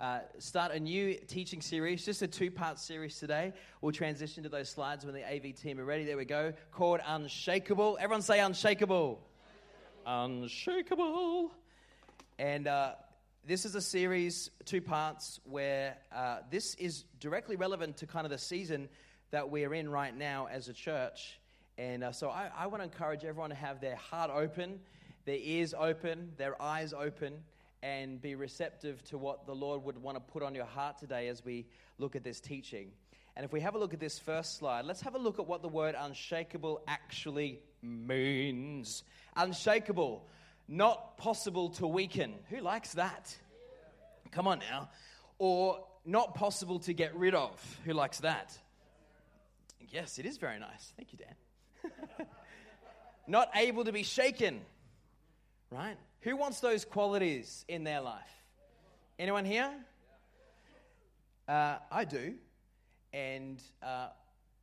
Uh, start a new teaching series, just a two part series today. We'll transition to those slides when the AV team are ready. There we go. Called Unshakable. Everyone say Unshakable. Unshakable. And uh, this is a series, two parts, where uh, this is directly relevant to kind of the season that we're in right now as a church. And uh, so I, I want to encourage everyone to have their heart open, their ears open, their eyes open and be receptive to what the Lord would want to put on your heart today as we look at this teaching. And if we have a look at this first slide, let's have a look at what the word unshakable actually means. Unshakable, not possible to weaken. Who likes that? Come on now. Or not possible to get rid of. Who likes that? Yes, it is very nice. Thank you, Dan. not able to be shaken, right? Who wants those qualities in their life? Anyone here? Uh, I do. And uh,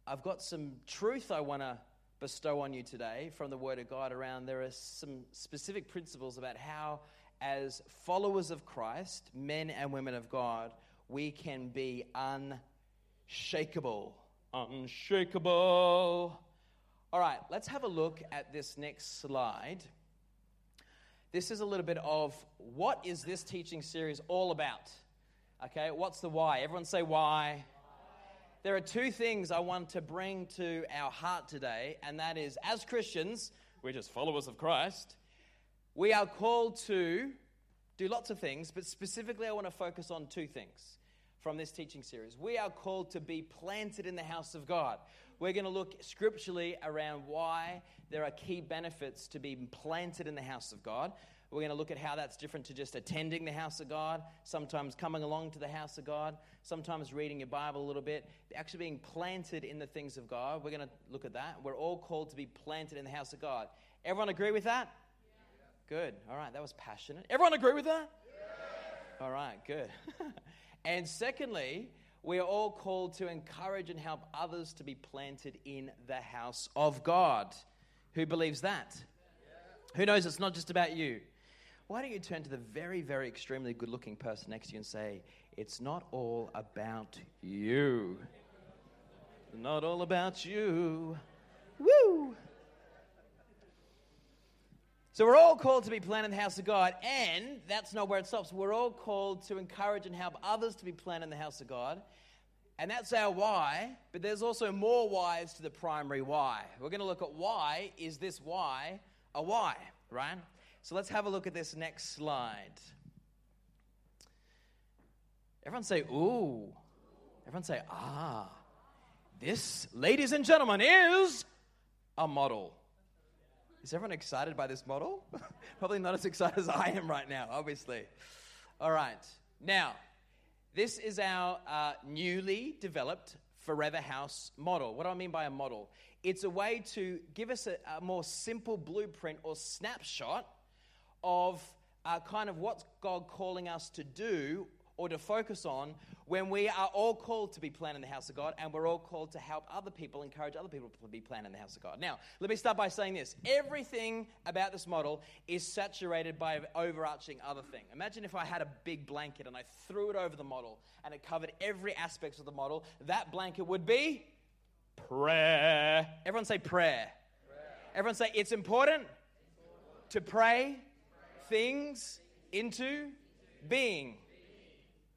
I've got some truth I want to bestow on you today from the Word of God around there are some specific principles about how, as followers of Christ, men and women of God, we can be unshakable. Unshakable. All right, let's have a look at this next slide this is a little bit of what is this teaching series all about? Okay, what's the why? Everyone say why. There are two things I want to bring to our heart today, and that is as Christians, we're just followers of Christ, we are called to do lots of things, but specifically I want to focus on two things from this teaching series. We are called to be planted in the house of God. We're going to look scripturally around why there are key benefits to being planted in the house of God. We're going to look at how that's different to just attending the house of God, sometimes coming along to the house of God, sometimes reading your Bible a little bit, actually being planted in the things of God. We're going to look at that. We're all called to be planted in the house of God. Everyone agree with that? Yeah. Good. All right, that was passionate. Everyone agree with that? Yeah. All right, good. and secondly, we are all called to encourage and help others to be planted in the house of God. Who believes that? Who knows it's not just about you? Why don't you turn to the very, very extremely good looking person next to you and say, It's not all about you. Not all about you. Woo! So we're all called to be planted in the house of God, and that's not where it stops. We're all called to encourage and help others to be planted in the house of God. And that's our why, but there's also more whys to the primary why. We're going to look at why is this why a why, right? So let's have a look at this next slide. Everyone say, ooh. Everyone say, ah. This, ladies and gentlemen, is a model. Is everyone excited by this model? Probably not as excited as I am right now, obviously. All right. Now, this is our uh, newly developed Forever House model. What do I mean by a model? It's a way to give us a, a more simple blueprint or snapshot of uh, kind of what's God calling us to do or to focus on when we are all called to be planted in the house of God and we're all called to help other people, encourage other people to be planted in the house of God. Now, let me start by saying this everything about this model is saturated by an overarching other thing. Imagine if I had a big blanket and I threw it over the model and it covered every aspect of the model. That blanket would be prayer. Everyone say prayer. prayer. Everyone say it's important, it's important. to pray, pray things into being.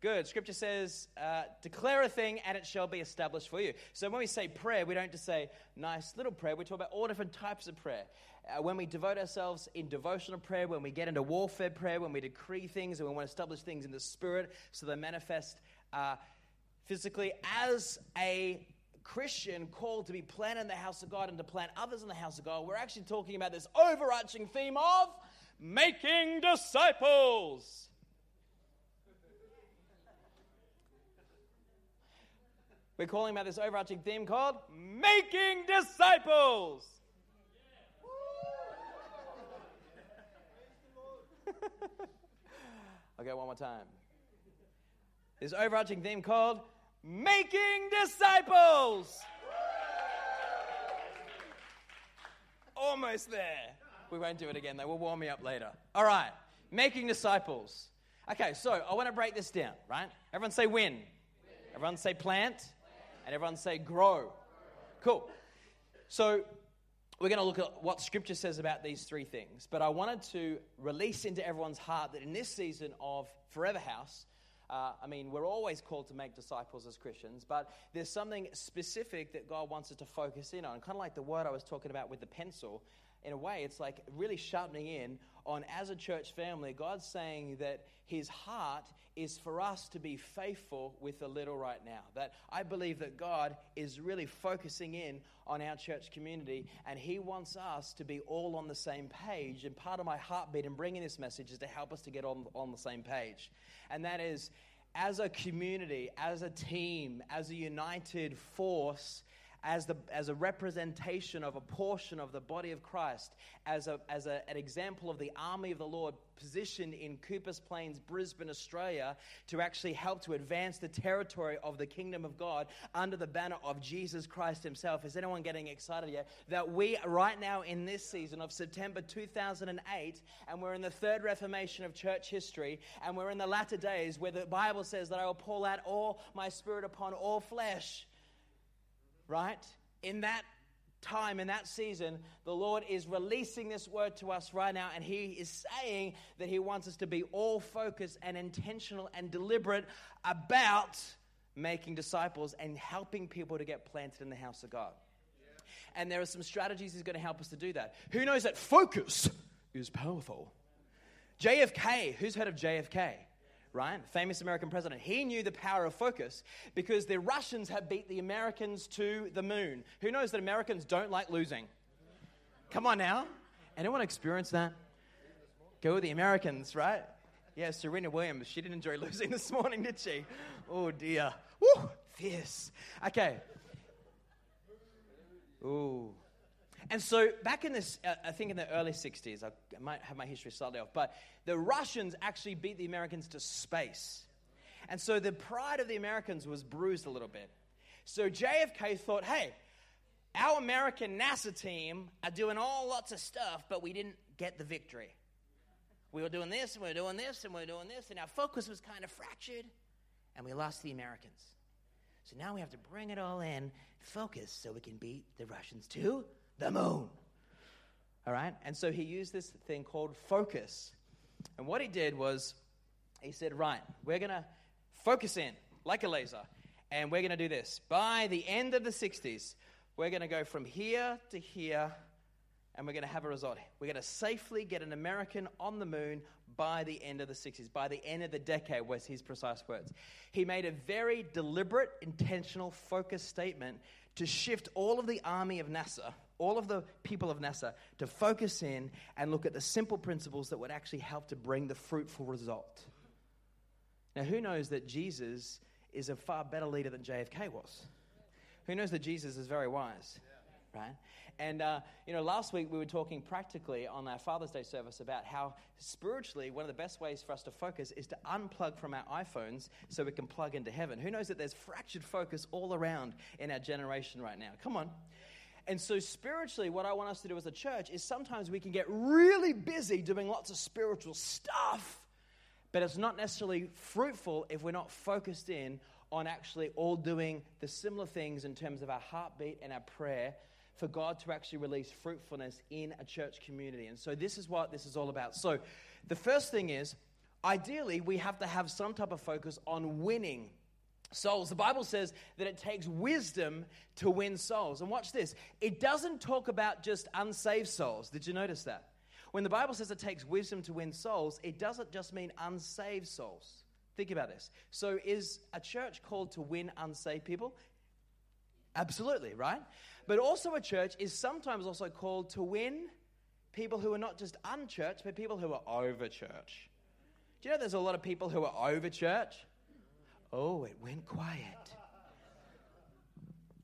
Good. Scripture says, uh, declare a thing and it shall be established for you. So when we say prayer, we don't just say nice little prayer. We talk about all different types of prayer. Uh, when we devote ourselves in devotional prayer, when we get into warfare prayer, when we decree things and we want to establish things in the spirit so they manifest uh, physically as a Christian called to be planted in the house of God and to plant others in the house of God, we're actually talking about this overarching theme of making disciples. We're calling about this overarching theme called Making Disciples. okay, one more time. This overarching theme called Making Disciples. Almost there. We won't do it again, though. We'll warm me up later. All right, making disciples. Okay, so I want to break this down, right? Everyone say win. win. Everyone say plant. And everyone say grow. Cool. So we're going to look at what scripture says about these three things. But I wanted to release into everyone's heart that in this season of Forever House, uh, I mean, we're always called to make disciples as Christians, but there's something specific that God wants us to focus in on. Kind of like the word I was talking about with the pencil. In a way, it's like really sharpening in on as a church family, God's saying that His heart is for us to be faithful with the little right now. That I believe that God is really focusing in on our church community and He wants us to be all on the same page. And part of my heartbeat in bringing this message is to help us to get on, on the same page. And that is, as a community, as a team, as a united force, as, the, as a representation of a portion of the body of Christ, as, a, as a, an example of the army of the Lord positioned in Coopers Plains, Brisbane, Australia, to actually help to advance the territory of the kingdom of God under the banner of Jesus Christ Himself. Is anyone getting excited yet? That we, right now in this season of September 2008, and we're in the third reformation of church history, and we're in the latter days where the Bible says that I will pour out all my spirit upon all flesh right? In that time, in that season, the Lord is releasing this word to us right now, and He is saying that He wants us to be all focused and intentional and deliberate about making disciples and helping people to get planted in the house of God. And there are some strategies He's going to help us to do that. Who knows that focus is powerful? JFK, who's heard of JFK? Right? Famous American president. He knew the power of focus because the Russians had beat the Americans to the moon. Who knows that Americans don't like losing? Come on now. Anyone experience that? Go with the Americans, right? Yeah, Serena Williams. She didn't enjoy losing this morning, did she? Oh dear. Woo, fierce. Okay. Ooh. And so, back in this, uh, I think in the early 60s, I might have my history slightly off, but the Russians actually beat the Americans to space. And so, the pride of the Americans was bruised a little bit. So, JFK thought, hey, our American NASA team are doing all lots of stuff, but we didn't get the victory. We were doing this, and we were doing this, and we were doing this, and our focus was kind of fractured, and we lost the Americans. So now we have to bring it all in, focus, so we can beat the Russians too the moon. All right? And so he used this thing called focus. And what he did was he said, right, we're going to focus in like a laser. And we're going to do this. By the end of the 60s, we're going to go from here to here and we're going to have a result. We're going to safely get an American on the moon by the end of the 60s, by the end of the decade, was his precise words. He made a very deliberate, intentional, focused statement to shift all of the army of NASA all of the people of NASA to focus in and look at the simple principles that would actually help to bring the fruitful result. Now, who knows that Jesus is a far better leader than JFK was? Who knows that Jesus is very wise? Right? And, uh, you know, last week we were talking practically on our Father's Day service about how spiritually one of the best ways for us to focus is to unplug from our iPhones so we can plug into heaven. Who knows that there's fractured focus all around in our generation right now? Come on. And so, spiritually, what I want us to do as a church is sometimes we can get really busy doing lots of spiritual stuff, but it's not necessarily fruitful if we're not focused in on actually all doing the similar things in terms of our heartbeat and our prayer for God to actually release fruitfulness in a church community. And so, this is what this is all about. So, the first thing is ideally, we have to have some type of focus on winning souls. The Bible says that it takes wisdom to win souls. And watch this it doesn't talk about just unsaved souls. Did you notice that? When the Bible says it takes wisdom to win souls, it doesn't just mean unsaved souls. Think about this. So, is a church called to win unsaved people? Absolutely, right? But also, a church is sometimes also called to win people who are not just unchurched, but people who are over church. Do you know there's a lot of people who are over church? Oh, it went quiet.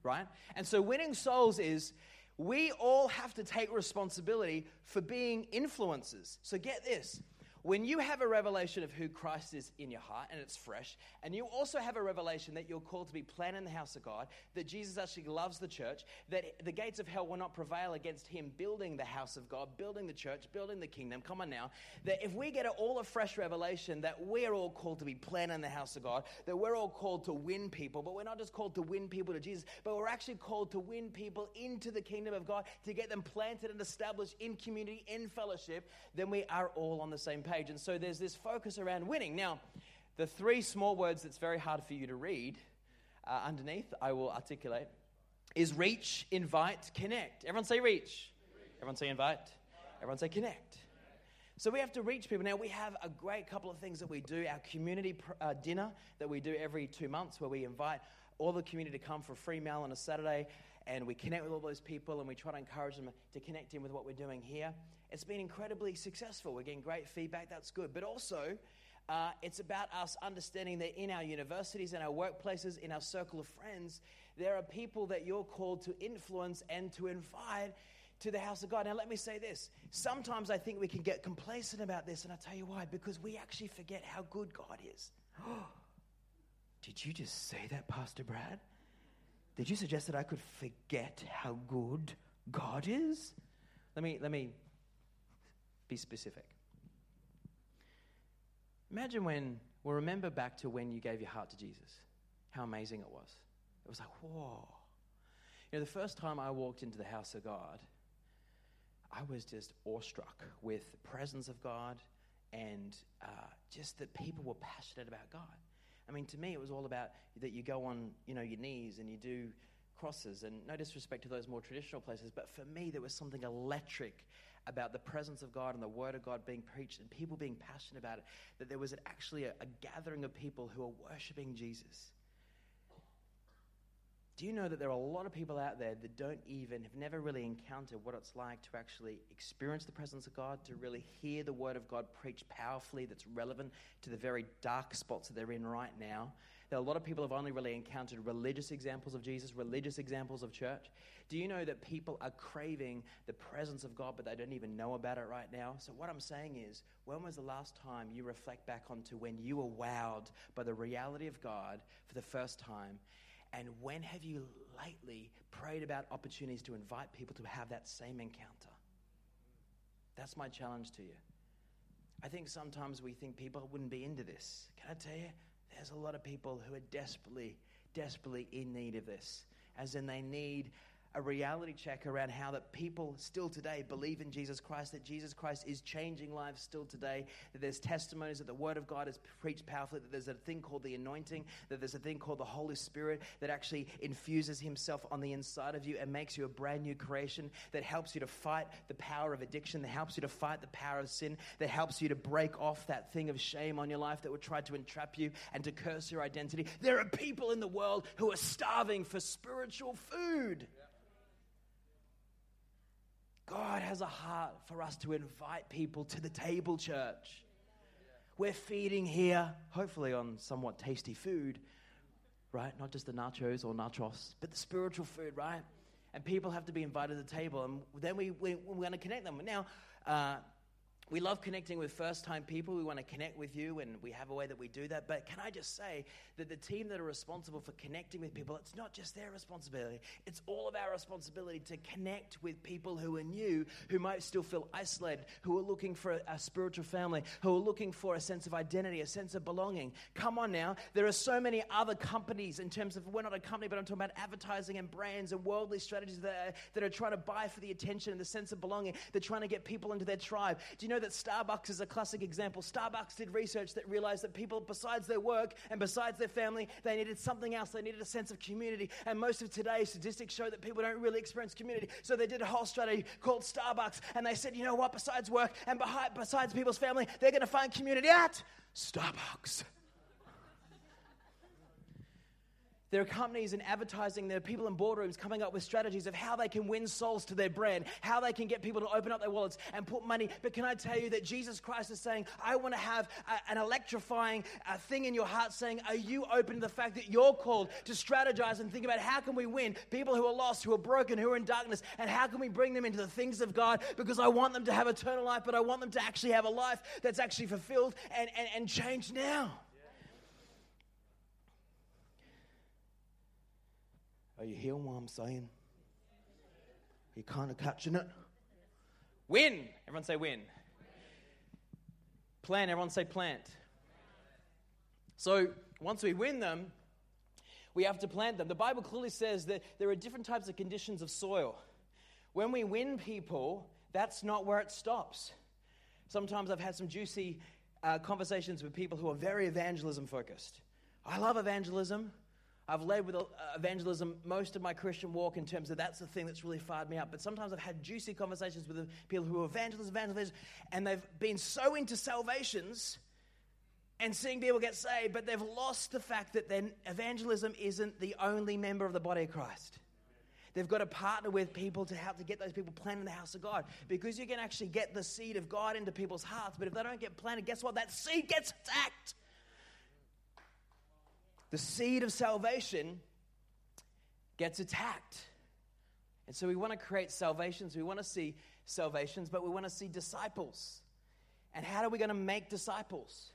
Right? And so winning souls is we all have to take responsibility for being influencers. So get this when you have a revelation of who Christ is in your heart and it's fresh, and you also have a revelation that you're called to be planted in the house of God, that Jesus actually loves the church, that the gates of hell will not prevail against him building the house of God, building the church, building the kingdom. Come on now. That if we get all a fresh revelation that we're all called to be planted in the house of God, that we're all called to win people, but we're not just called to win people to Jesus, but we're actually called to win people into the kingdom of God, to get them planted and established in community, in fellowship, then we are all on the same page page. And so there's this focus around winning. Now, the three small words that's very hard for you to read uh, underneath, I will articulate, is reach, invite, connect. Everyone say reach. Everyone say invite. Everyone say connect. So we have to reach people. Now, we have a great couple of things that we do. Our community pr- uh, dinner that we do every two months, where we invite all the community to come for a free meal on a Saturday, and we connect with all those people, and we try to encourage them to connect in with what we're doing here. It's been incredibly successful. We're getting great feedback. That's good. But also, uh, it's about us understanding that in our universities, in our workplaces, in our circle of friends, there are people that you're called to influence and to invite to the house of God. Now, let me say this. Sometimes I think we can get complacent about this, and I'll tell you why. Because we actually forget how good God is. Did you just say that, Pastor Brad? Did you suggest that I could forget how good God is? Let me, let me be specific. Imagine when, well, remember back to when you gave your heart to Jesus, how amazing it was. It was like, whoa. You know, the first time I walked into the house of God, I was just awestruck with the presence of God and uh, just that people were passionate about God. I mean, to me, it was all about that you go on, you know, your knees and you do crosses. And no disrespect to those more traditional places, but for me, there was something electric about the presence of God and the Word of God being preached and people being passionate about it, that there was actually a, a gathering of people who are worshiping Jesus. Do you know that there are a lot of people out there that don't even, have never really encountered what it's like to actually experience the presence of God, to really hear the Word of God preached powerfully that's relevant to the very dark spots that they're in right now? Are a lot of people have only really encountered religious examples of Jesus, religious examples of church. Do you know that people are craving the presence of God, but they don't even know about it right now? So, what I'm saying is, when was the last time you reflect back onto when you were wowed by the reality of God for the first time? And when have you lately prayed about opportunities to invite people to have that same encounter? That's my challenge to you. I think sometimes we think people wouldn't be into this. Can I tell you? There's a lot of people who are desperately, desperately in need of this, as in they need a reality check around how that people still today believe in Jesus Christ, that Jesus Christ is changing lives still today, that there's testimonies that the Word of God is preached powerfully, that there's a thing called the anointing, that there's a thing called the Holy Spirit that actually infuses Himself on the inside of you and makes you a brand new creation, that helps you to fight the power of addiction, that helps you to fight the power of sin, that helps you to break off that thing of shame on your life that would try to entrap you and to curse your identity. There are people in the world who are starving for spiritual food. God has a heart for us to invite people to the table, church. We're feeding here, hopefully on somewhat tasty food, right? Not just the nachos or nachos, but the spiritual food, right? And people have to be invited to the table, and then we, we, we're going to connect them. Now, uh, we love connecting with first time people. We want to connect with you, and we have a way that we do that. But can I just say that the team that are responsible for connecting with people, it's not just their responsibility, it's all of our responsibility to connect with people who are new, who might still feel isolated, who are looking for a, a spiritual family, who are looking for a sense of identity, a sense of belonging. Come on now. There are so many other companies in terms of, we're not a company, but I'm talking about advertising and brands and worldly strategies that are, that are trying to buy for the attention and the sense of belonging. They're trying to get people into their tribe. Do you know? Know that Starbucks is a classic example. Starbucks did research that realized that people, besides their work and besides their family, they needed something else. They needed a sense of community. And most of today's statistics show that people don't really experience community. So they did a whole strategy called Starbucks. And they said, you know what? Besides work and besides people's family, they're going to find community at Starbucks. There are companies in advertising, there are people in boardrooms coming up with strategies of how they can win souls to their brand, how they can get people to open up their wallets and put money. But can I tell you that Jesus Christ is saying, I want to have a, an electrifying thing in your heart saying, Are you open to the fact that you're called to strategize and think about how can we win people who are lost, who are broken, who are in darkness, and how can we bring them into the things of God? Because I want them to have eternal life, but I want them to actually have a life that's actually fulfilled and, and, and changed now. Are you hearing what I'm saying? Are you kind of catching it? Win. Everyone say win. Plant. Everyone say plant. So once we win them, we have to plant them. The Bible clearly says that there are different types of conditions of soil. When we win people, that's not where it stops. Sometimes I've had some juicy uh, conversations with people who are very evangelism focused. I love evangelism. I've led with uh, evangelism most of my Christian walk in terms of that's the thing that's really fired me up. But sometimes I've had juicy conversations with people who are evangelists, evangelists, and they've been so into salvations and seeing people get saved, but they've lost the fact that then evangelism isn't the only member of the body of Christ. They've got to partner with people to help to get those people planted in the house of God because you can actually get the seed of God into people's hearts. But if they don't get planted, guess what? That seed gets attacked the seed of salvation gets attacked. And so we want to create salvations. We want to see salvations, but we want to see disciples. And how are we going to make disciples?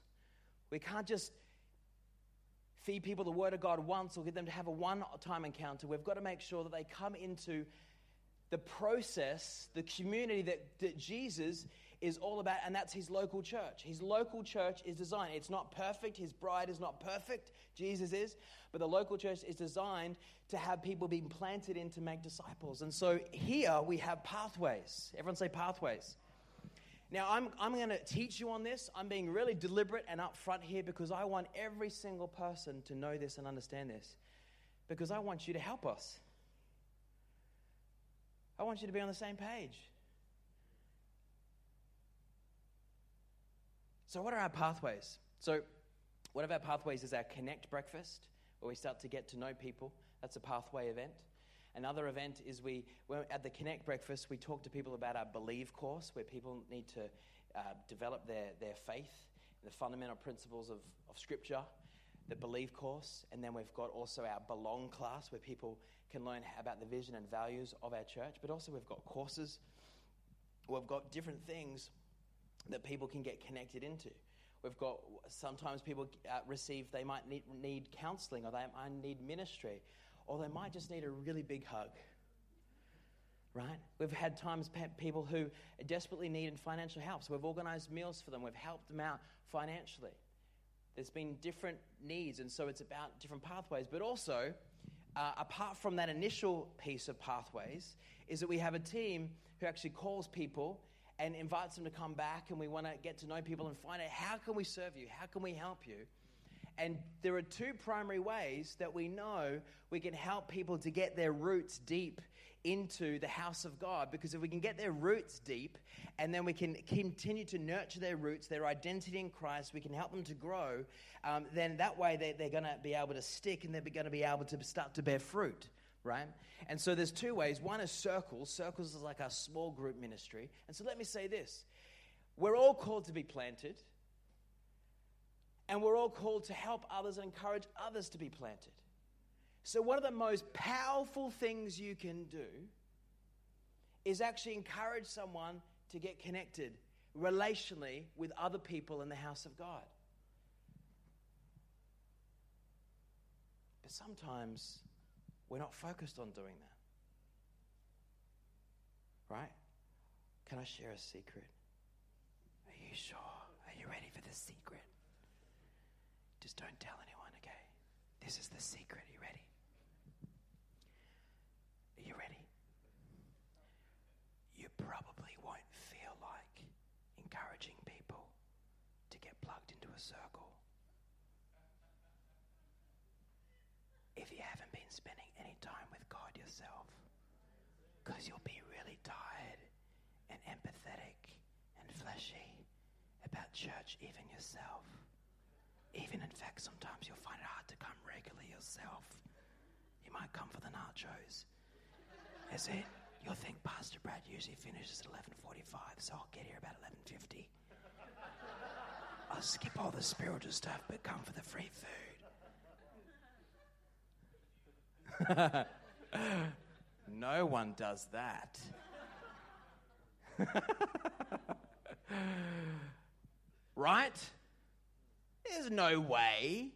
We can't just feed people the word of God once or get them to have a one time encounter. We've got to make sure that they come into the process, the community that, that Jesus is all about, and that's his local church. His local church is designed, it's not perfect, his bride is not perfect, Jesus is, but the local church is designed to have people being planted in to make disciples. And so here we have pathways. Everyone say pathways. Now, I'm, I'm going to teach you on this. I'm being really deliberate and upfront here because I want every single person to know this and understand this. Because I want you to help us. I want you to be on the same page. So, what are our pathways? So, one of our pathways is our Connect breakfast, where we start to get to know people. That's a pathway event. Another event is we, at the Connect breakfast, we talk to people about our Believe course, where people need to uh, develop their, their faith, the fundamental principles of, of Scripture, the Believe course. And then we've got also our Belong class, where people can learn about the vision and values of our church. But also, we've got courses, we've got different things that people can get connected into. We've got sometimes people uh, receive, they might need, need counseling or they might need ministry or they might just need a really big hug. Right? We've had times people who desperately needed financial help, so we've organized meals for them, we've helped them out financially. There's been different needs, and so it's about different pathways. But also, uh, apart from that initial piece of pathways, is that we have a team who actually calls people and invites them to come back and we want to get to know people and find out how can we serve you how can we help you and there are two primary ways that we know we can help people to get their roots deep into the house of God. Because if we can get their roots deep and then we can continue to nurture their roots, their identity in Christ, we can help them to grow, um, then that way they, they're going to be able to stick and they're going to be able to start to bear fruit right? And so there's two ways. One is circles. Circles is like our small group ministry. And so let me say this we're all called to be planted, and we're all called to help others and encourage others to be planted. So, one of the most powerful things you can do is actually encourage someone to get connected relationally with other people in the house of God. But sometimes we're not focused on doing that. Right? Can I share a secret? Are you sure? Are you ready for the secret? Just don't tell anyone, okay? This is the secret. Are you ready? Are you ready? You probably won't feel like encouraging people to get plugged into a circle if you haven't been any time with God yourself. Because you'll be really tired and empathetic and fleshy about church, even yourself. Even in fact, sometimes you'll find it hard to come regularly yourself. You might come for the nachos. Is it? You'll think Pastor Brad usually finishes at 11.45, so I'll get here about 11.50. I'll skip all the spiritual stuff, but come for the free food. no one does that. right? There's no way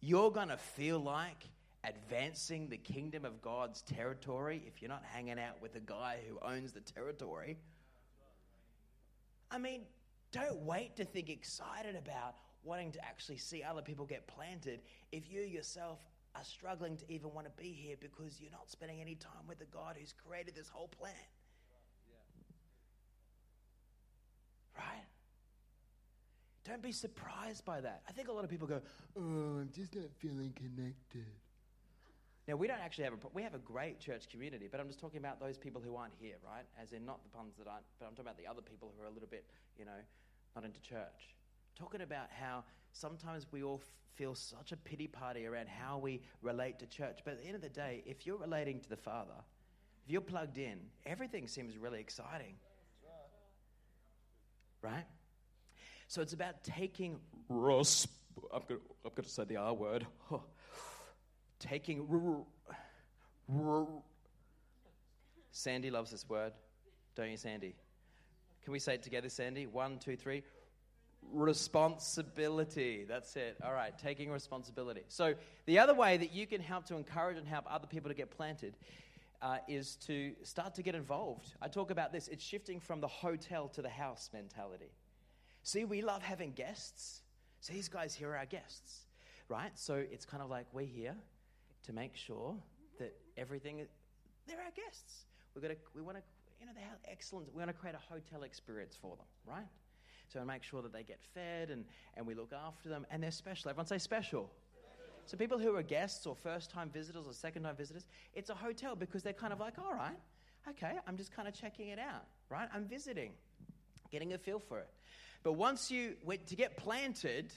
you're going to feel like advancing the kingdom of God's territory if you're not hanging out with the guy who owns the territory. I mean, don't wait to think excited about wanting to actually see other people get planted if you yourself are struggling to even want to be here because you're not spending any time with the God who's created this whole plan. Right? Don't be surprised by that. I think a lot of people go, "Oh, I'm just not feeling connected." Now we don't actually have a we have a great church community, but I'm just talking about those people who aren't here, right? As in not the ones that aren't, but I'm talking about the other people who are a little bit, you know, not into church. Talking about how sometimes we all feel such a pity party around how we relate to church, but at the end of the day, if you're relating to the Father, if you're plugged in, everything seems really exciting, right? So it's about taking resp- I'm going I'm to say the R word. Taking. R- r- Sandy loves this word, don't you, Sandy? Can we say it together, Sandy? One, two, three. Responsibility. That's it. All right, taking responsibility. So, the other way that you can help to encourage and help other people to get planted uh, is to start to get involved. I talk about this. It's shifting from the hotel to the house mentality. See, we love having guests. So, these guys here are our guests, right? So, it's kind of like we're here to make sure that everything, they're our guests. We've got to, we want to, you know, they have excellent, we want to create a hotel experience for them, right? So, make sure that they get fed and, and we look after them and they're special. Everyone say special. So, people who are guests or first time visitors or second time visitors, it's a hotel because they're kind of like, all right, okay, I'm just kind of checking it out, right? I'm visiting, getting a feel for it. But once you went to get planted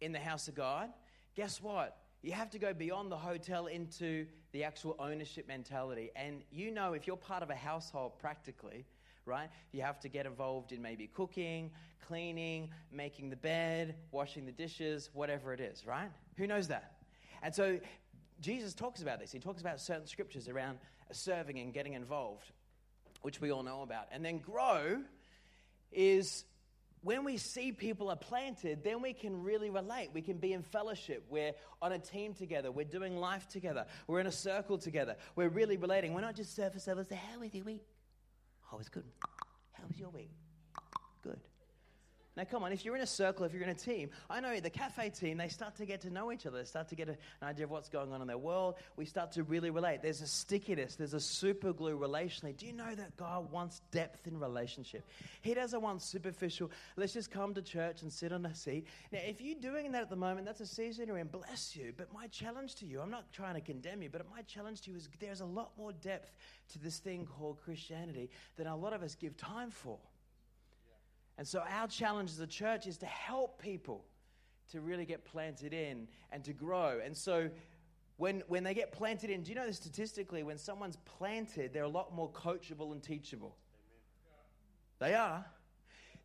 in the house of God, guess what? You have to go beyond the hotel into the actual ownership mentality. And you know, if you're part of a household practically, right, you have to get involved in maybe cooking, cleaning, making the bed, washing the dishes, whatever it is, right? Who knows that? And so Jesus talks about this. He talks about certain scriptures around serving and getting involved, which we all know about. And then grow is when we see people are planted, then we can really relate. We can be in fellowship. We're on a team together. We're doing life together. We're in a circle together. We're really relating. We're not just surface level. Say, how was your week? Oh, it's good. How was your week? Now, come on, if you're in a circle, if you're in a team, I know the cafe team, they start to get to know each other. They start to get an idea of what's going on in their world. We start to really relate. There's a stickiness, there's a super glue relationally. Do you know that God wants depth in relationship? He doesn't want superficial, let's just come to church and sit on a seat. Now, if you're doing that at the moment, that's a season you're in, bless you. But my challenge to you, I'm not trying to condemn you, but my challenge to you is there's a lot more depth to this thing called Christianity than a lot of us give time for. And so, our challenge as a church is to help people to really get planted in and to grow. And so, when, when they get planted in, do you know that statistically, when someone's planted, they're a lot more coachable and teachable? They are.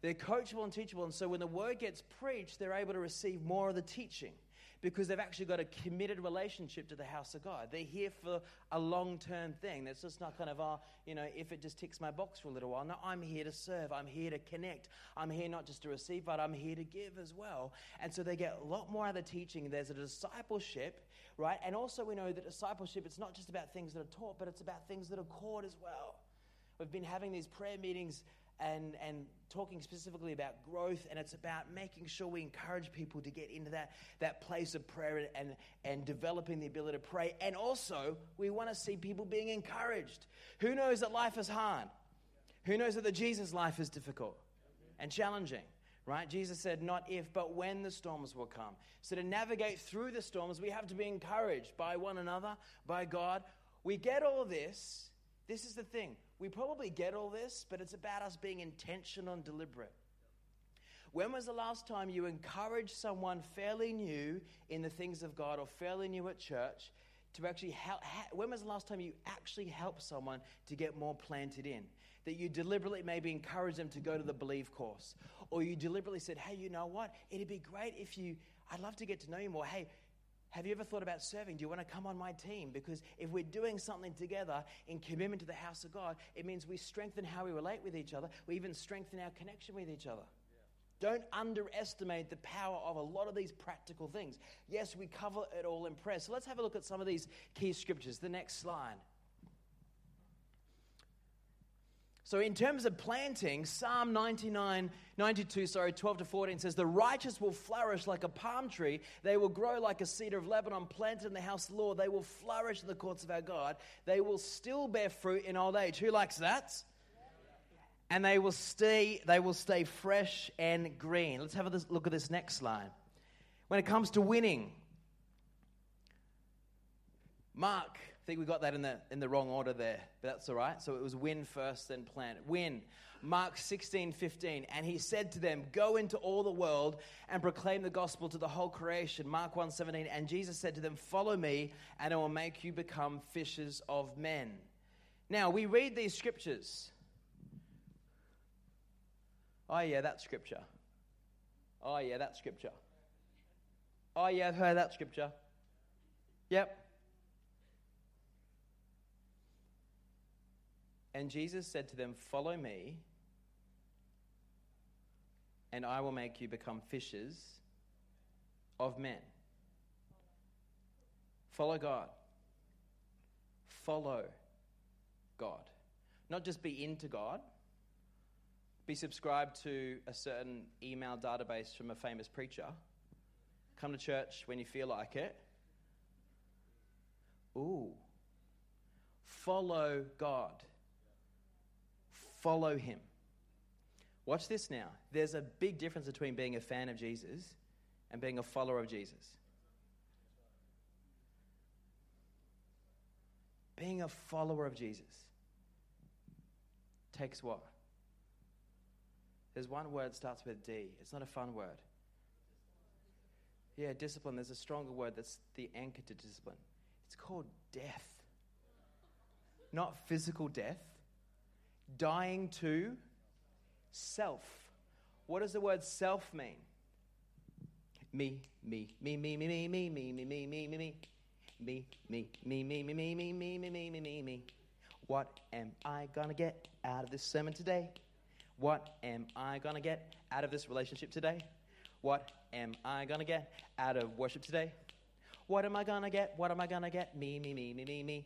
They're coachable and teachable. And so, when the word gets preached, they're able to receive more of the teaching because they've actually got a committed relationship to the house of God. They're here for a long term thing. That's just not kind of, oh, you know, if it just ticks my box for a little while. No, I'm here to serve. I'm here to connect. I'm here not just to receive, but I'm here to give as well. And so they get a lot more out of the teaching. There's a discipleship, right? And also we know that discipleship, it's not just about things that are taught, but it's about things that are caught as well. We've been having these prayer meetings and, and talking specifically about growth, and it's about making sure we encourage people to get into that, that place of prayer and, and developing the ability to pray. And also, we want to see people being encouraged. Who knows that life is hard? Who knows that the Jesus life is difficult and challenging? Right? Jesus said, not if, but when the storms will come. So, to navigate through the storms, we have to be encouraged by one another, by God. We get all this. This is the thing we probably get all this, but it's about us being intentional and deliberate. When was the last time you encouraged someone fairly new in the things of God or fairly new at church to actually help. When was the last time you actually helped someone to get more planted in? That you deliberately maybe encourage them to go to the Believe course, or you deliberately said, "Hey, you know what? It'd be great if you. I'd love to get to know you more. Hey, have you ever thought about serving? Do you want to come on my team? Because if we're doing something together in commitment to the house of God, it means we strengthen how we relate with each other. We even strengthen our connection with each other. Don't underestimate the power of a lot of these practical things. Yes, we cover it all in prayer. So let's have a look at some of these key scriptures. The next slide. So, in terms of planting, Psalm 99, 92, sorry, 12 to 14 says, The righteous will flourish like a palm tree. They will grow like a cedar of Lebanon, planted in the house of the Lord. They will flourish in the courts of our God. They will still bear fruit in old age. Who likes that? And they will stay, they will stay fresh and green. Let's have a look at this next slide. When it comes to winning, Mark I think we got that in the, in the wrong order there, but that's all right. So it was win first, then plant. Win. Mark 16, 15. And he said to them, Go into all the world and proclaim the gospel to the whole creation. Mark 1, 17. And Jesus said to them, Follow me, and I will make you become fishers of men. Now, we read these scriptures. Oh, yeah, that scripture. Oh, yeah, that scripture. Oh, yeah, I've heard that scripture. Yep, And Jesus said to them, Follow me, and I will make you become fishers of men. Follow God. Follow God. Not just be into God, be subscribed to a certain email database from a famous preacher. Come to church when you feel like it. Ooh. Follow God follow him. Watch this now. There's a big difference between being a fan of Jesus and being a follower of Jesus. Being a follower of Jesus takes what? There's one word that starts with D. It's not a fun word. Yeah, discipline. There's a stronger word that's the anchor to discipline. It's called death. Not physical death, dying to self. What does the word self mean? Me, me, me, me, me, me, me, me, me, me, me, me, me. Me, me, me, me, me, me, me, me, me, me, me, me, me. What am I gonna get out of this sermon today? What am I gonna get out of this relationship today? What am I gonna get out of worship today? What am I gonna get? What am I gonna get? Me, me, me, me, me, me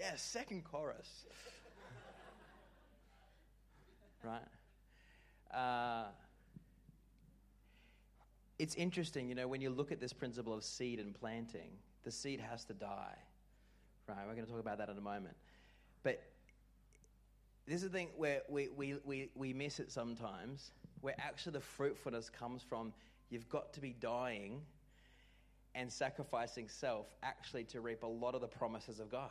Yes, second chorus. right? Uh, it's interesting, you know, when you look at this principle of seed and planting, the seed has to die. Right? We're going to talk about that in a moment. But this is the thing where we, we, we, we miss it sometimes, where actually the fruitfulness comes from you've got to be dying and sacrificing self actually to reap a lot of the promises of God.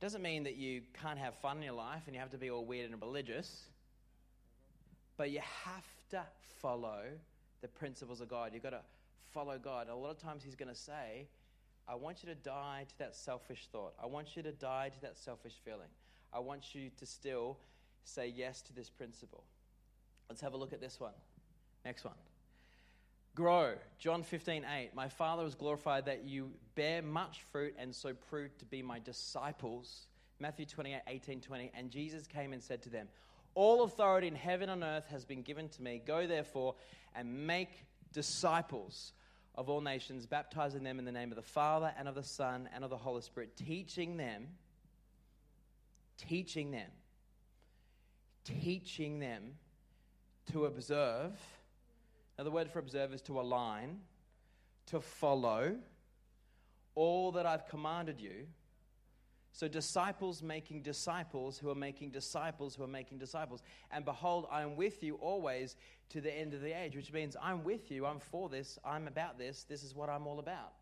Doesn't mean that you can't have fun in your life and you have to be all weird and religious, but you have to follow the principles of God. You've got to follow God. A lot of times He's going to say, I want you to die to that selfish thought. I want you to die to that selfish feeling. I want you to still say yes to this principle. Let's have a look at this one. Next one. Grow. John 15, 8. My Father is glorified that you bear much fruit and so prove to be my disciples. Matthew 28, 18, 20. And Jesus came and said to them, All authority in heaven and earth has been given to me. Go therefore and make disciples of all nations, baptizing them in the name of the Father and of the Son and of the Holy Spirit, teaching them, teaching them, teaching them to observe now, the word for observe is to align, to follow all that I've commanded you. So, disciples making disciples who are making disciples who are making disciples. And behold, I am with you always to the end of the age, which means I'm with you, I'm for this, I'm about this, this is what I'm all about.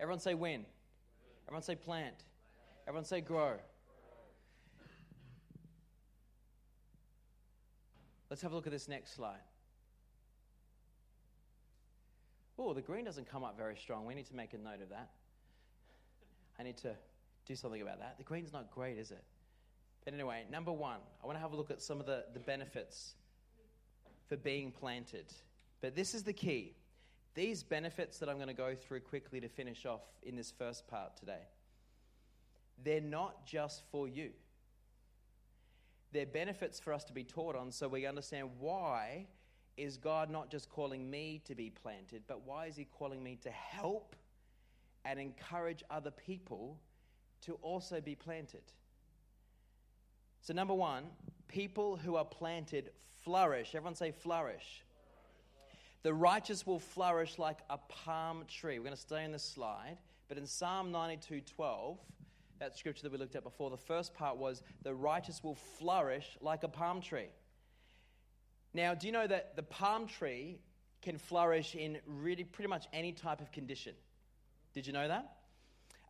Everyone say win. Everyone say plant. Everyone say grow. Let's have a look at this next slide. Oh, the green doesn't come up very strong. We need to make a note of that. I need to do something about that. The green's not great, is it? But anyway, number one, I want to have a look at some of the, the benefits for being planted. But this is the key. These benefits that I'm going to go through quickly to finish off in this first part today, they're not just for you. They're benefits for us to be taught on so we understand why is God not just calling me to be planted, but why is He calling me to help and encourage other people to also be planted? So, number one, people who are planted flourish. Everyone say flourish. The righteous will flourish like a palm tree. We're going to stay in this slide, but in Psalm 92 12, that scripture that we looked at before, the first part was the righteous will flourish like a palm tree. Now, do you know that the palm tree can flourish in really pretty much any type of condition? Did you know that?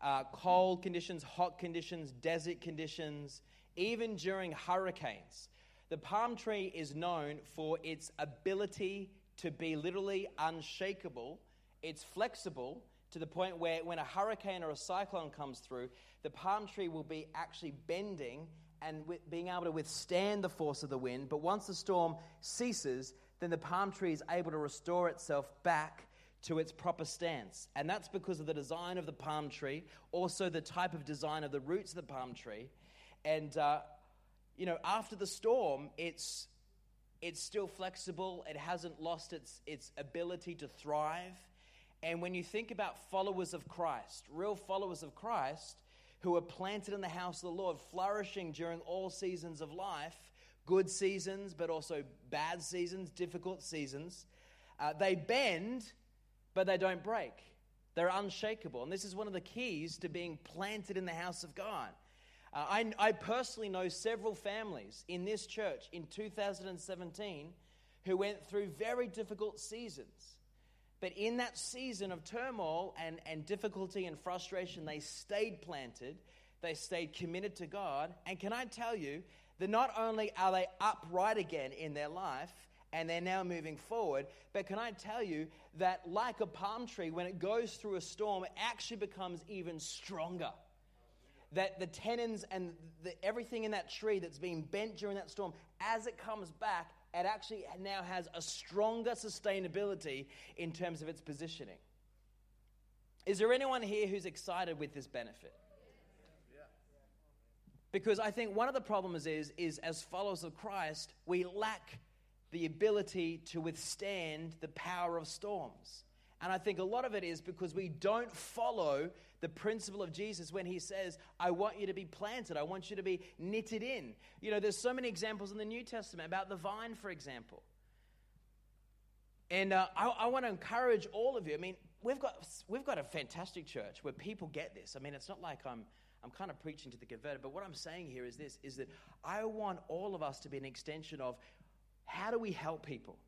Uh, cold conditions, hot conditions, desert conditions, even during hurricanes. The palm tree is known for its ability to be literally unshakable. It's flexible to the point where when a hurricane or a cyclone comes through, the palm tree will be actually bending and being able to withstand the force of the wind. But once the storm ceases, then the palm tree is able to restore itself back to its proper stance. And that's because of the design of the palm tree, also the type of design of the roots of the palm tree. And, uh, you know, after the storm, it's, it's still flexible, it hasn't lost its, its ability to thrive. And when you think about followers of Christ, real followers of Christ, who are planted in the house of the Lord, flourishing during all seasons of life good seasons, but also bad seasons, difficult seasons. Uh, they bend, but they don't break. They're unshakable. And this is one of the keys to being planted in the house of God. Uh, I, I personally know several families in this church in 2017 who went through very difficult seasons. But in that season of turmoil and, and difficulty and frustration, they stayed planted, they stayed committed to God. And can I tell you that not only are they upright again in their life, and they're now moving forward. But can I tell you that, like a palm tree, when it goes through a storm, it actually becomes even stronger. That the tenons and the, everything in that tree that's being bent during that storm, as it comes back, it actually now has a stronger sustainability in terms of its positioning. Is there anyone here who's excited with this benefit? Because I think one of the problems is, is as followers of Christ, we lack the ability to withstand the power of storms. And I think a lot of it is because we don't follow the principle of Jesus when he says, I want you to be planted, I want you to be knitted in. You know, there's so many examples in the New Testament about the vine, for example. And uh, I, I want to encourage all of you. I mean, we've got, we've got a fantastic church where people get this. I mean, it's not like I'm, I'm kind of preaching to the converted, but what I'm saying here is this, is that I want all of us to be an extension of how do we help people?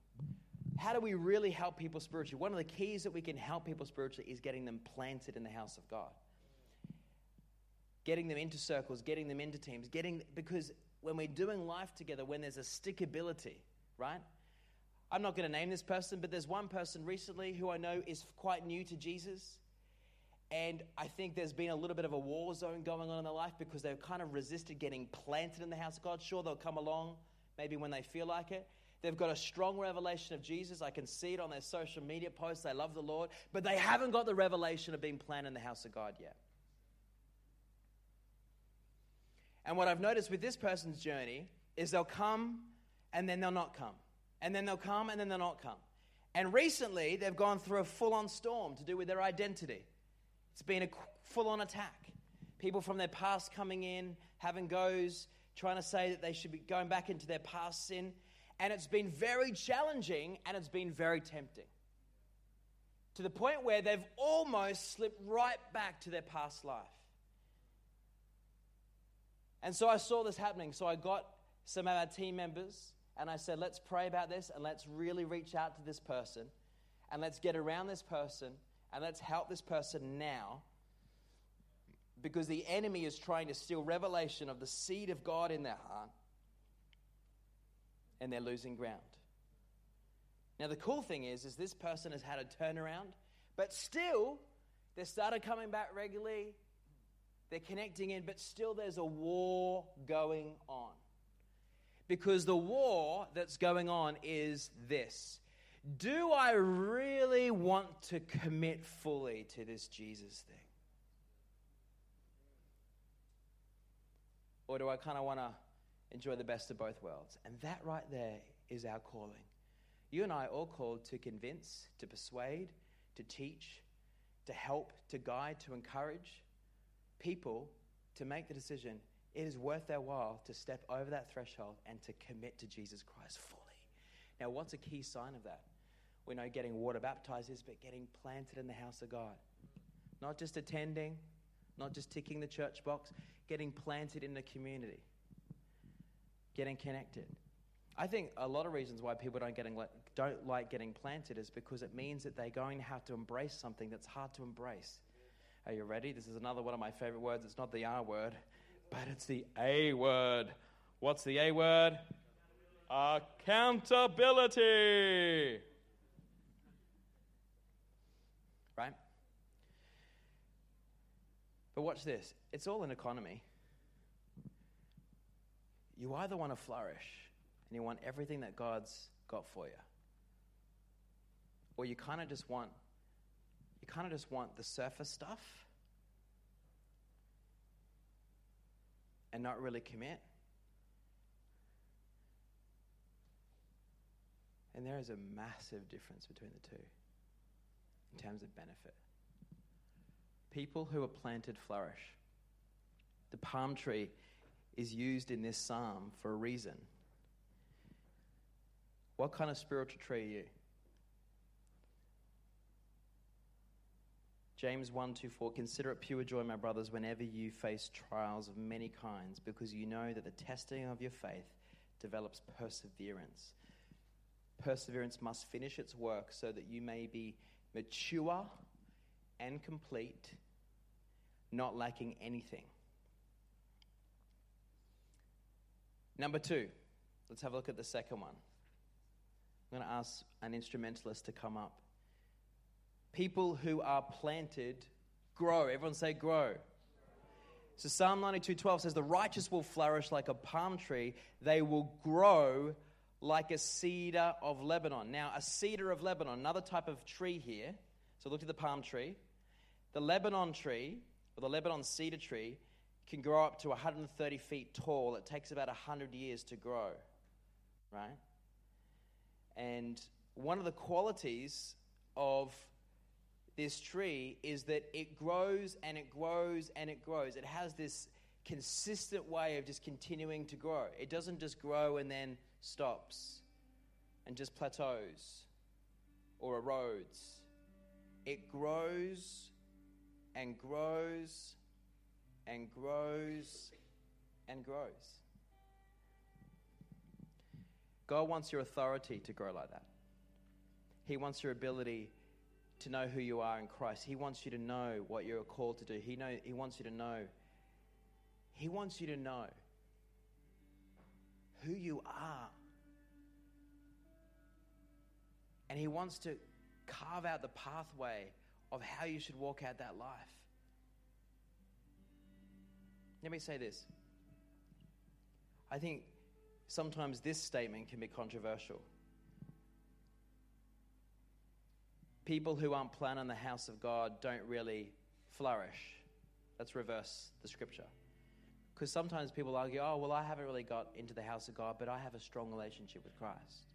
How do we really help people spiritually? One of the keys that we can help people spiritually is getting them planted in the house of God. Getting them into circles, getting them into teams, getting because when we're doing life together, when there's a stickability, right? I'm not going to name this person, but there's one person recently who I know is quite new to Jesus. And I think there's been a little bit of a war zone going on in their life because they've kind of resisted getting planted in the house of God. Sure, they'll come along maybe when they feel like it. They've got a strong revelation of Jesus. I can see it on their social media posts. They love the Lord, but they haven't got the revelation of being planted in the house of God yet. And what I've noticed with this person's journey is they'll come and then they'll not come. And then they'll come and then they'll not come. And recently, they've gone through a full on storm to do with their identity. It's been a full on attack. People from their past coming in, having goes, trying to say that they should be going back into their past sin. And it's been very challenging and it's been very tempting. to the point where they've almost slipped right back to their past life. And so I saw this happening. So I got some of our team members and I said, let's pray about this and let's really reach out to this person and let's get around this person and let's help this person now because the enemy is trying to steal revelation of the seed of God in their heart and they're losing ground. Now the cool thing is is this person has had a turnaround, but still they started coming back regularly. They're connecting in, but still there's a war going on. Because the war that's going on is this Do I really want to commit fully to this Jesus thing? Or do I kind of want to enjoy the best of both worlds? And that right there is our calling. You and I are all called to convince, to persuade, to teach, to help, to guide, to encourage people to make the decision it is worth their while to step over that threshold and to commit to Jesus Christ fully. Now, what's a key sign of that? We know getting water baptized is, but getting planted in the house of God. Not just attending, not just ticking the church box, getting planted in the community, getting connected. I think a lot of reasons why people don't, getting, don't like getting planted is because it means that they're going to have to embrace something that's hard to embrace. Are you ready? This is another one of my favorite words. It's not the R word, but it's the A word. What's the A word? Accountability. Right? But watch this it's all an economy. You either want to flourish and you want everything that God's got for you, or you kind of just want you kind of just want the surface stuff and not really commit. And there is a massive difference between the two in terms of benefit. People who are planted flourish. The palm tree is used in this psalm for a reason. What kind of spiritual tree are you? James 1 2 4 Consider it pure joy, my brothers, whenever you face trials of many kinds, because you know that the testing of your faith develops perseverance. Perseverance must finish its work so that you may be mature and complete, not lacking anything. Number two, let's have a look at the second one. I'm going to ask an instrumentalist to come up people who are planted grow. Everyone say grow. So Psalm 92:12 says the righteous will flourish like a palm tree, they will grow like a cedar of Lebanon. Now, a cedar of Lebanon, another type of tree here. So look at the palm tree. The Lebanon tree, or the Lebanon cedar tree, can grow up to 130 feet tall. It takes about 100 years to grow, right? And one of the qualities of this tree is that it grows and it grows and it grows. It has this consistent way of just continuing to grow. It doesn't just grow and then stops and just plateaus or erodes. It grows and grows and grows and grows. God wants your authority to grow like that. He wants your ability to know who you are in Christ. He wants you to know what you're called to do. He, know, he wants you to know. He wants you to know who you are. And He wants to carve out the pathway of how you should walk out that life. Let me say this. I think sometimes this statement can be controversial. people who aren't planning the house of God don't really flourish. Let's reverse the scripture. Because sometimes people argue, oh, well, I haven't really got into the house of God, but I have a strong relationship with Christ.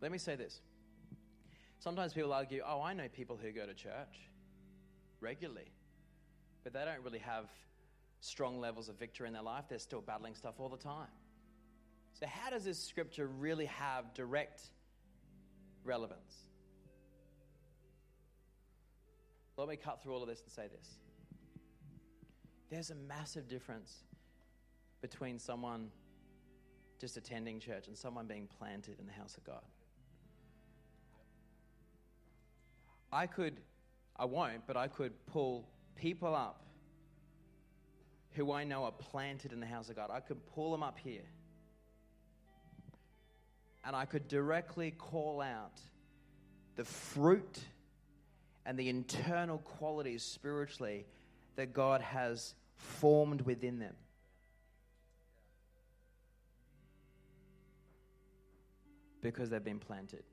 Let me say this. Sometimes people argue, oh, I know people who go to church regularly, but they don't really have strong levels of victory in their life. They're still battling stuff all the time. So, how does this scripture really have direct relevance? Let me cut through all of this and say this. There's a massive difference between someone just attending church and someone being planted in the house of God. I could, I won't, but I could pull people up who I know are planted in the house of God. I could pull them up here. And I could directly call out the fruit and the internal qualities spiritually that God has formed within them. Because they've been planted.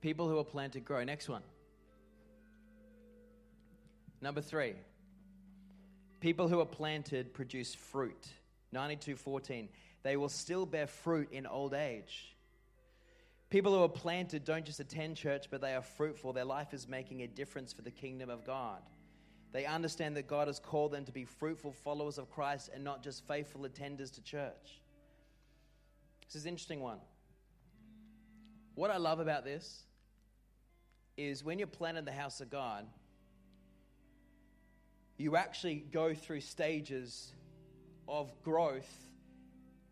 People who are planted grow. Next one. Number three. People who are planted produce fruit. 92:14. They will still bear fruit in old age. People who are planted don't just attend church, but they are fruitful. Their life is making a difference for the kingdom of God. They understand that God has called them to be fruitful followers of Christ and not just faithful attenders to church. This is an interesting one. What I love about this is when you're planted in the house of God, you actually go through stages of growth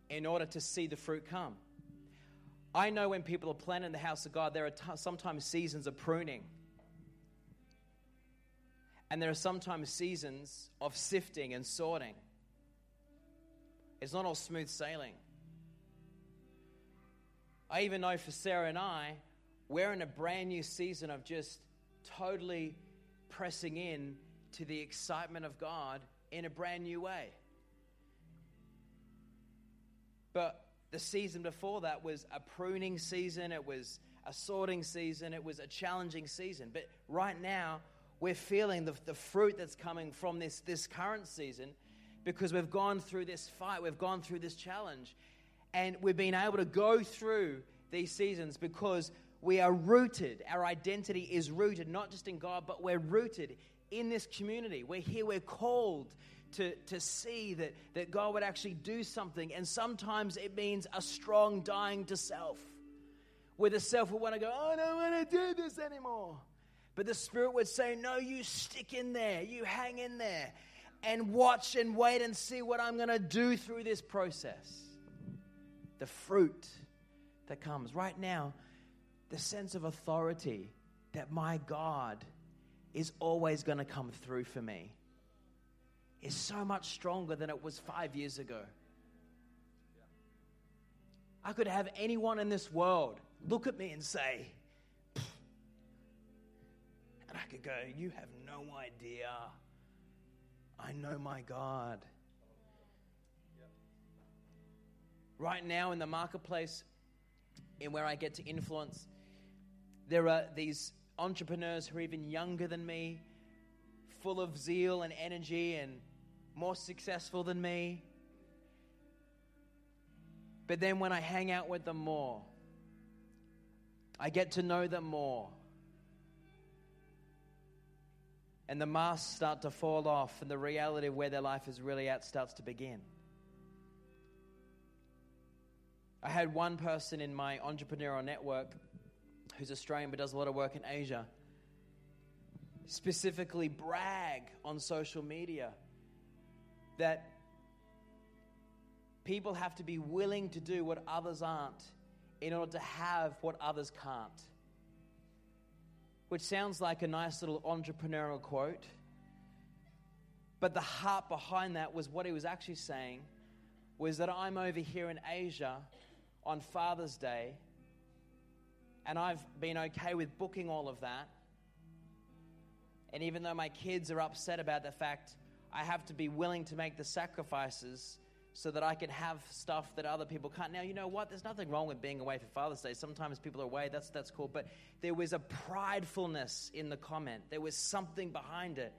in order to see the fruit come. I know when people are planted in the house of God, there are t- sometimes seasons of pruning. And there are sometimes seasons of sifting and sorting. It's not all smooth sailing. I even know for Sarah and I, we're in a brand new season of just totally pressing in to the excitement of God in a brand new way. But the season before that was a pruning season, it was a sorting season, it was a challenging season. But right now, we're feeling the, the fruit that's coming from this, this current season because we've gone through this fight, we've gone through this challenge, and we've been able to go through these seasons because we are rooted. Our identity is rooted not just in God, but we're rooted in this community. We're here, we're called to, to see that, that God would actually do something. And sometimes it means a strong dying to self, where the self will want to go, oh, I don't want to do this anymore. But the Spirit would say, No, you stick in there, you hang in there, and watch and wait and see what I'm going to do through this process. The fruit that comes. Right now, the sense of authority that my God is always going to come through for me is so much stronger than it was five years ago. I could have anyone in this world look at me and say, and I could go, You have no idea. I know my God. Right now in the marketplace, in where I get to influence, there are these entrepreneurs who are even younger than me, full of zeal and energy and more successful than me. But then when I hang out with them more, I get to know them more. And the masks start to fall off, and the reality of where their life is really at starts to begin. I had one person in my entrepreneurial network who's Australian but does a lot of work in Asia specifically brag on social media that people have to be willing to do what others aren't in order to have what others can't. Which sounds like a nice little entrepreneurial quote. But the heart behind that was what he was actually saying was that I'm over here in Asia on Father's Day, and I've been okay with booking all of that. And even though my kids are upset about the fact I have to be willing to make the sacrifices so that I can have stuff that other people can't. Now, you know what? There's nothing wrong with being away for Father's Day. Sometimes people are away, that's, that's cool. But there was a pridefulness in the comment, there was something behind it.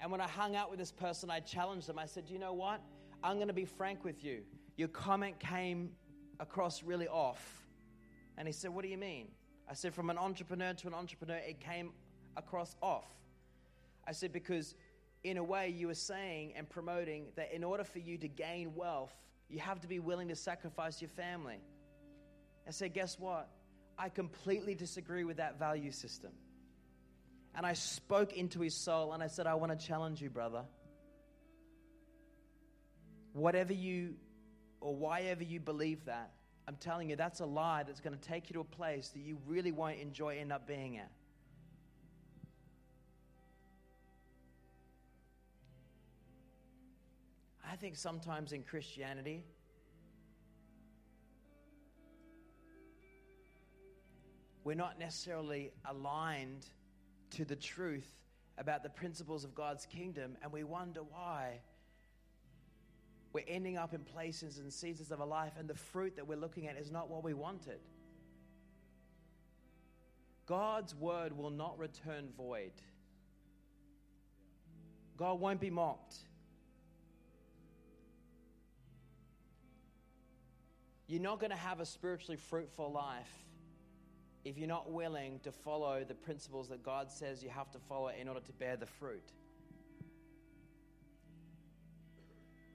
And when I hung out with this person, I challenged them. I said, You know what? I'm going to be frank with you. Your comment came across really off. And he said, What do you mean? I said, From an entrepreneur to an entrepreneur, it came across off. I said, Because in a way, you were saying and promoting that in order for you to gain wealth You have to be willing to sacrifice your family. I said, guess what? I completely disagree with that value system. And I spoke into his soul and I said, I want to challenge you, brother. Whatever you or why ever you believe that, I'm telling you, that's a lie that's going to take you to a place that you really won't enjoy end up being at. I think sometimes in Christianity, we're not necessarily aligned to the truth about the principles of God's kingdom, and we wonder why we're ending up in places and seasons of our life, and the fruit that we're looking at is not what we wanted. God's word will not return void. God won't be mocked. You're not going to have a spiritually fruitful life if you're not willing to follow the principles that God says you have to follow in order to bear the fruit.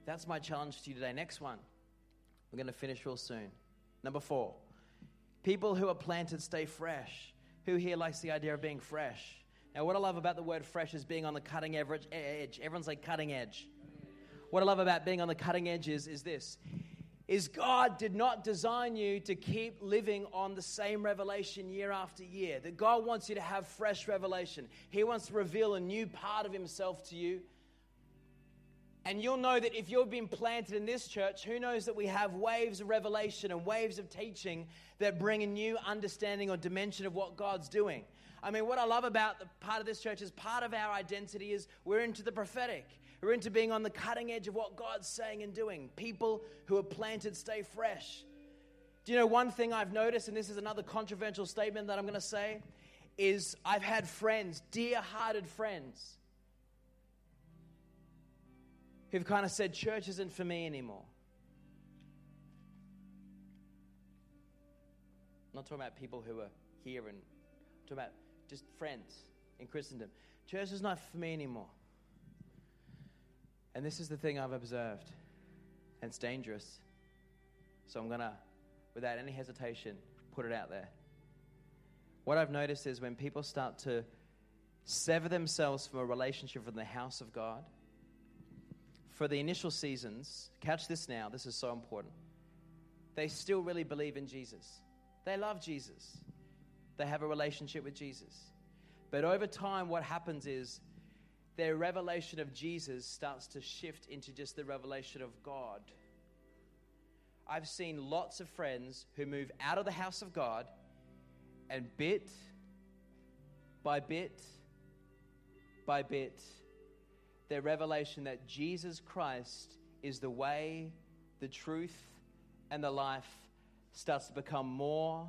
That's my challenge to you today. Next one. We're going to finish real soon. Number four. People who are planted stay fresh. Who here likes the idea of being fresh? Now, what I love about the word fresh is being on the cutting edge. Everyone's like cutting edge. What I love about being on the cutting edge is, is this is God did not design you to keep living on the same revelation year after year. That God wants you to have fresh revelation. He wants to reveal a new part of Himself to you and you'll know that if you've been planted in this church, who knows that we have waves of revelation and waves of teaching that bring a new understanding or dimension of what God's doing. I mean, what I love about the part of this church is part of our identity is we're into the prophetic. We're into being on the cutting edge of what God's saying and doing. People who are planted stay fresh. Do you know one thing I've noticed, and this is another controversial statement that I'm going to say, is I've had friends, dear hearted friends, who've kind of said, church isn't for me anymore. I'm not talking about people who are here and I'm talking about just friends in Christendom. Church is not for me anymore. And this is the thing I've observed, and it's dangerous. So I'm going to, without any hesitation, put it out there. What I've noticed is when people start to sever themselves from a relationship from the house of God, for the initial seasons, catch this now, this is so important. They still really believe in Jesus. They love Jesus. They have a relationship with Jesus. But over time, what happens is their revelation of Jesus starts to shift into just the revelation of God. I've seen lots of friends who move out of the house of God and bit by bit by bit their revelation that Jesus Christ is the way, the truth, and the life starts to become more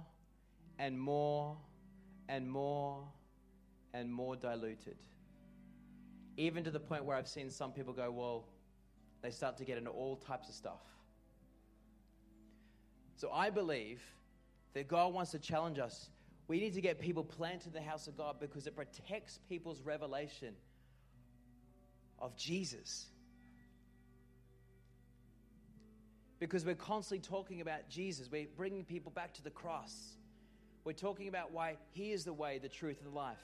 and more and more and more diluted. Even to the point where I've seen some people go, well, they start to get into all types of stuff. So I believe that God wants to challenge us. We need to get people planted in the house of God because it protects people's revelation of Jesus. Because we're constantly talking about Jesus. We're bringing people back to the cross. We're talking about why He is the way, the truth, and the life.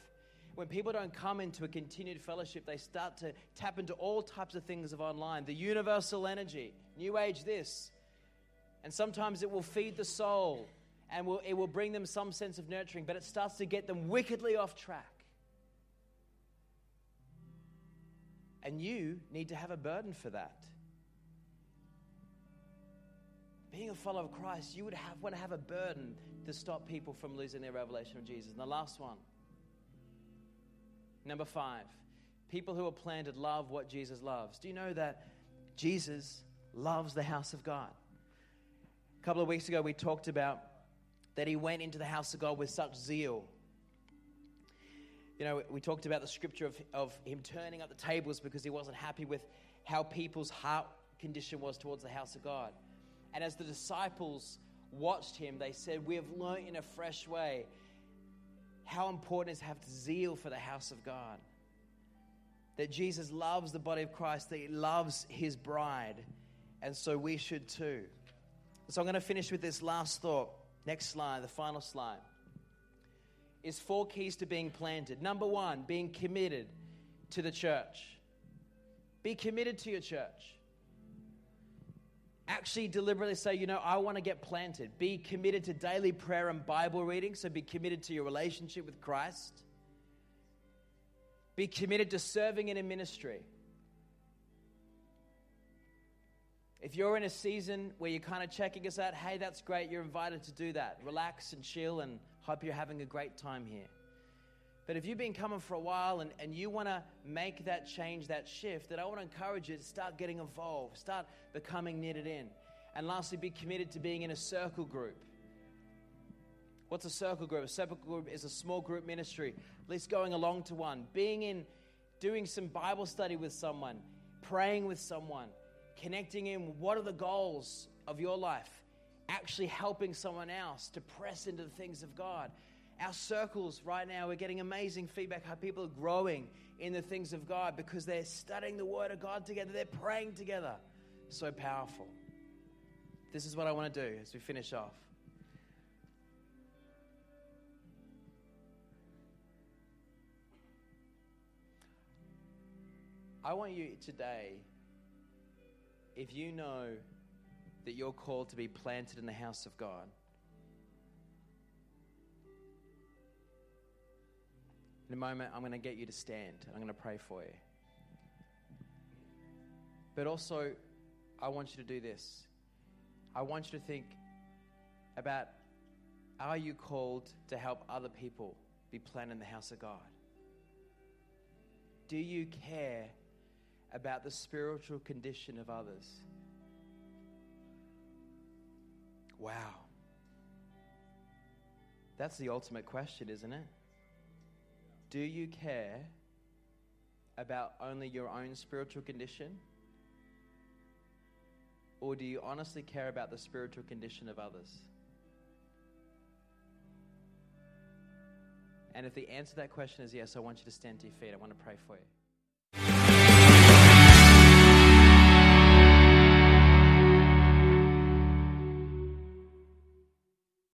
When people don't come into a continued fellowship, they start to tap into all types of things of online the universal energy, new age this. And sometimes it will feed the soul and will, it will bring them some sense of nurturing, but it starts to get them wickedly off track. And you need to have a burden for that. Being a follower of Christ, you would have, want to have a burden to stop people from losing their revelation of Jesus. And the last one, number five, people who are planted love what Jesus loves. Do you know that Jesus loves the house of God? A couple of weeks ago, we talked about that he went into the house of God with such zeal you know, we talked about the scripture of, of him turning up the tables because he wasn't happy with how people's heart condition was towards the house of God. And as the disciples watched him, they said, We have learned in a fresh way how important it is to have zeal for the house of God. That Jesus loves the body of Christ, that he loves his bride. And so we should too. So I'm going to finish with this last thought. Next slide, the final slide. Is four keys to being planted. Number one, being committed to the church. Be committed to your church. Actually, deliberately say, you know, I want to get planted. Be committed to daily prayer and Bible reading. So be committed to your relationship with Christ. Be committed to serving in a ministry. If you're in a season where you're kind of checking us out, hey, that's great. You're invited to do that. Relax and chill and hope you're having a great time here. But if you've been coming for a while and, and you want to make that change, that shift, then I want to encourage you to start getting involved, start becoming knitted in. And lastly, be committed to being in a circle group. What's a circle group? A circle group is a small group ministry, at least going along to one, being in, doing some Bible study with someone, praying with someone, connecting in what are the goals of your life, actually helping someone else to press into the things of God. Our circles right now, we're getting amazing feedback how people are growing in the things of God because they're studying the Word of God together, they're praying together. So powerful. This is what I want to do as we finish off. I want you today if you know that you're called to be planted in the house of God, in a moment, I'm going to get you to stand. I'm going to pray for you. But also, I want you to do this. I want you to think about are you called to help other people be planted in the house of God? Do you care about the spiritual condition of others. Wow. That's the ultimate question, isn't it? Do you care about only your own spiritual condition? Or do you honestly care about the spiritual condition of others? And if the answer to that question is yes, I want you to stand to your feet. I want to pray for you.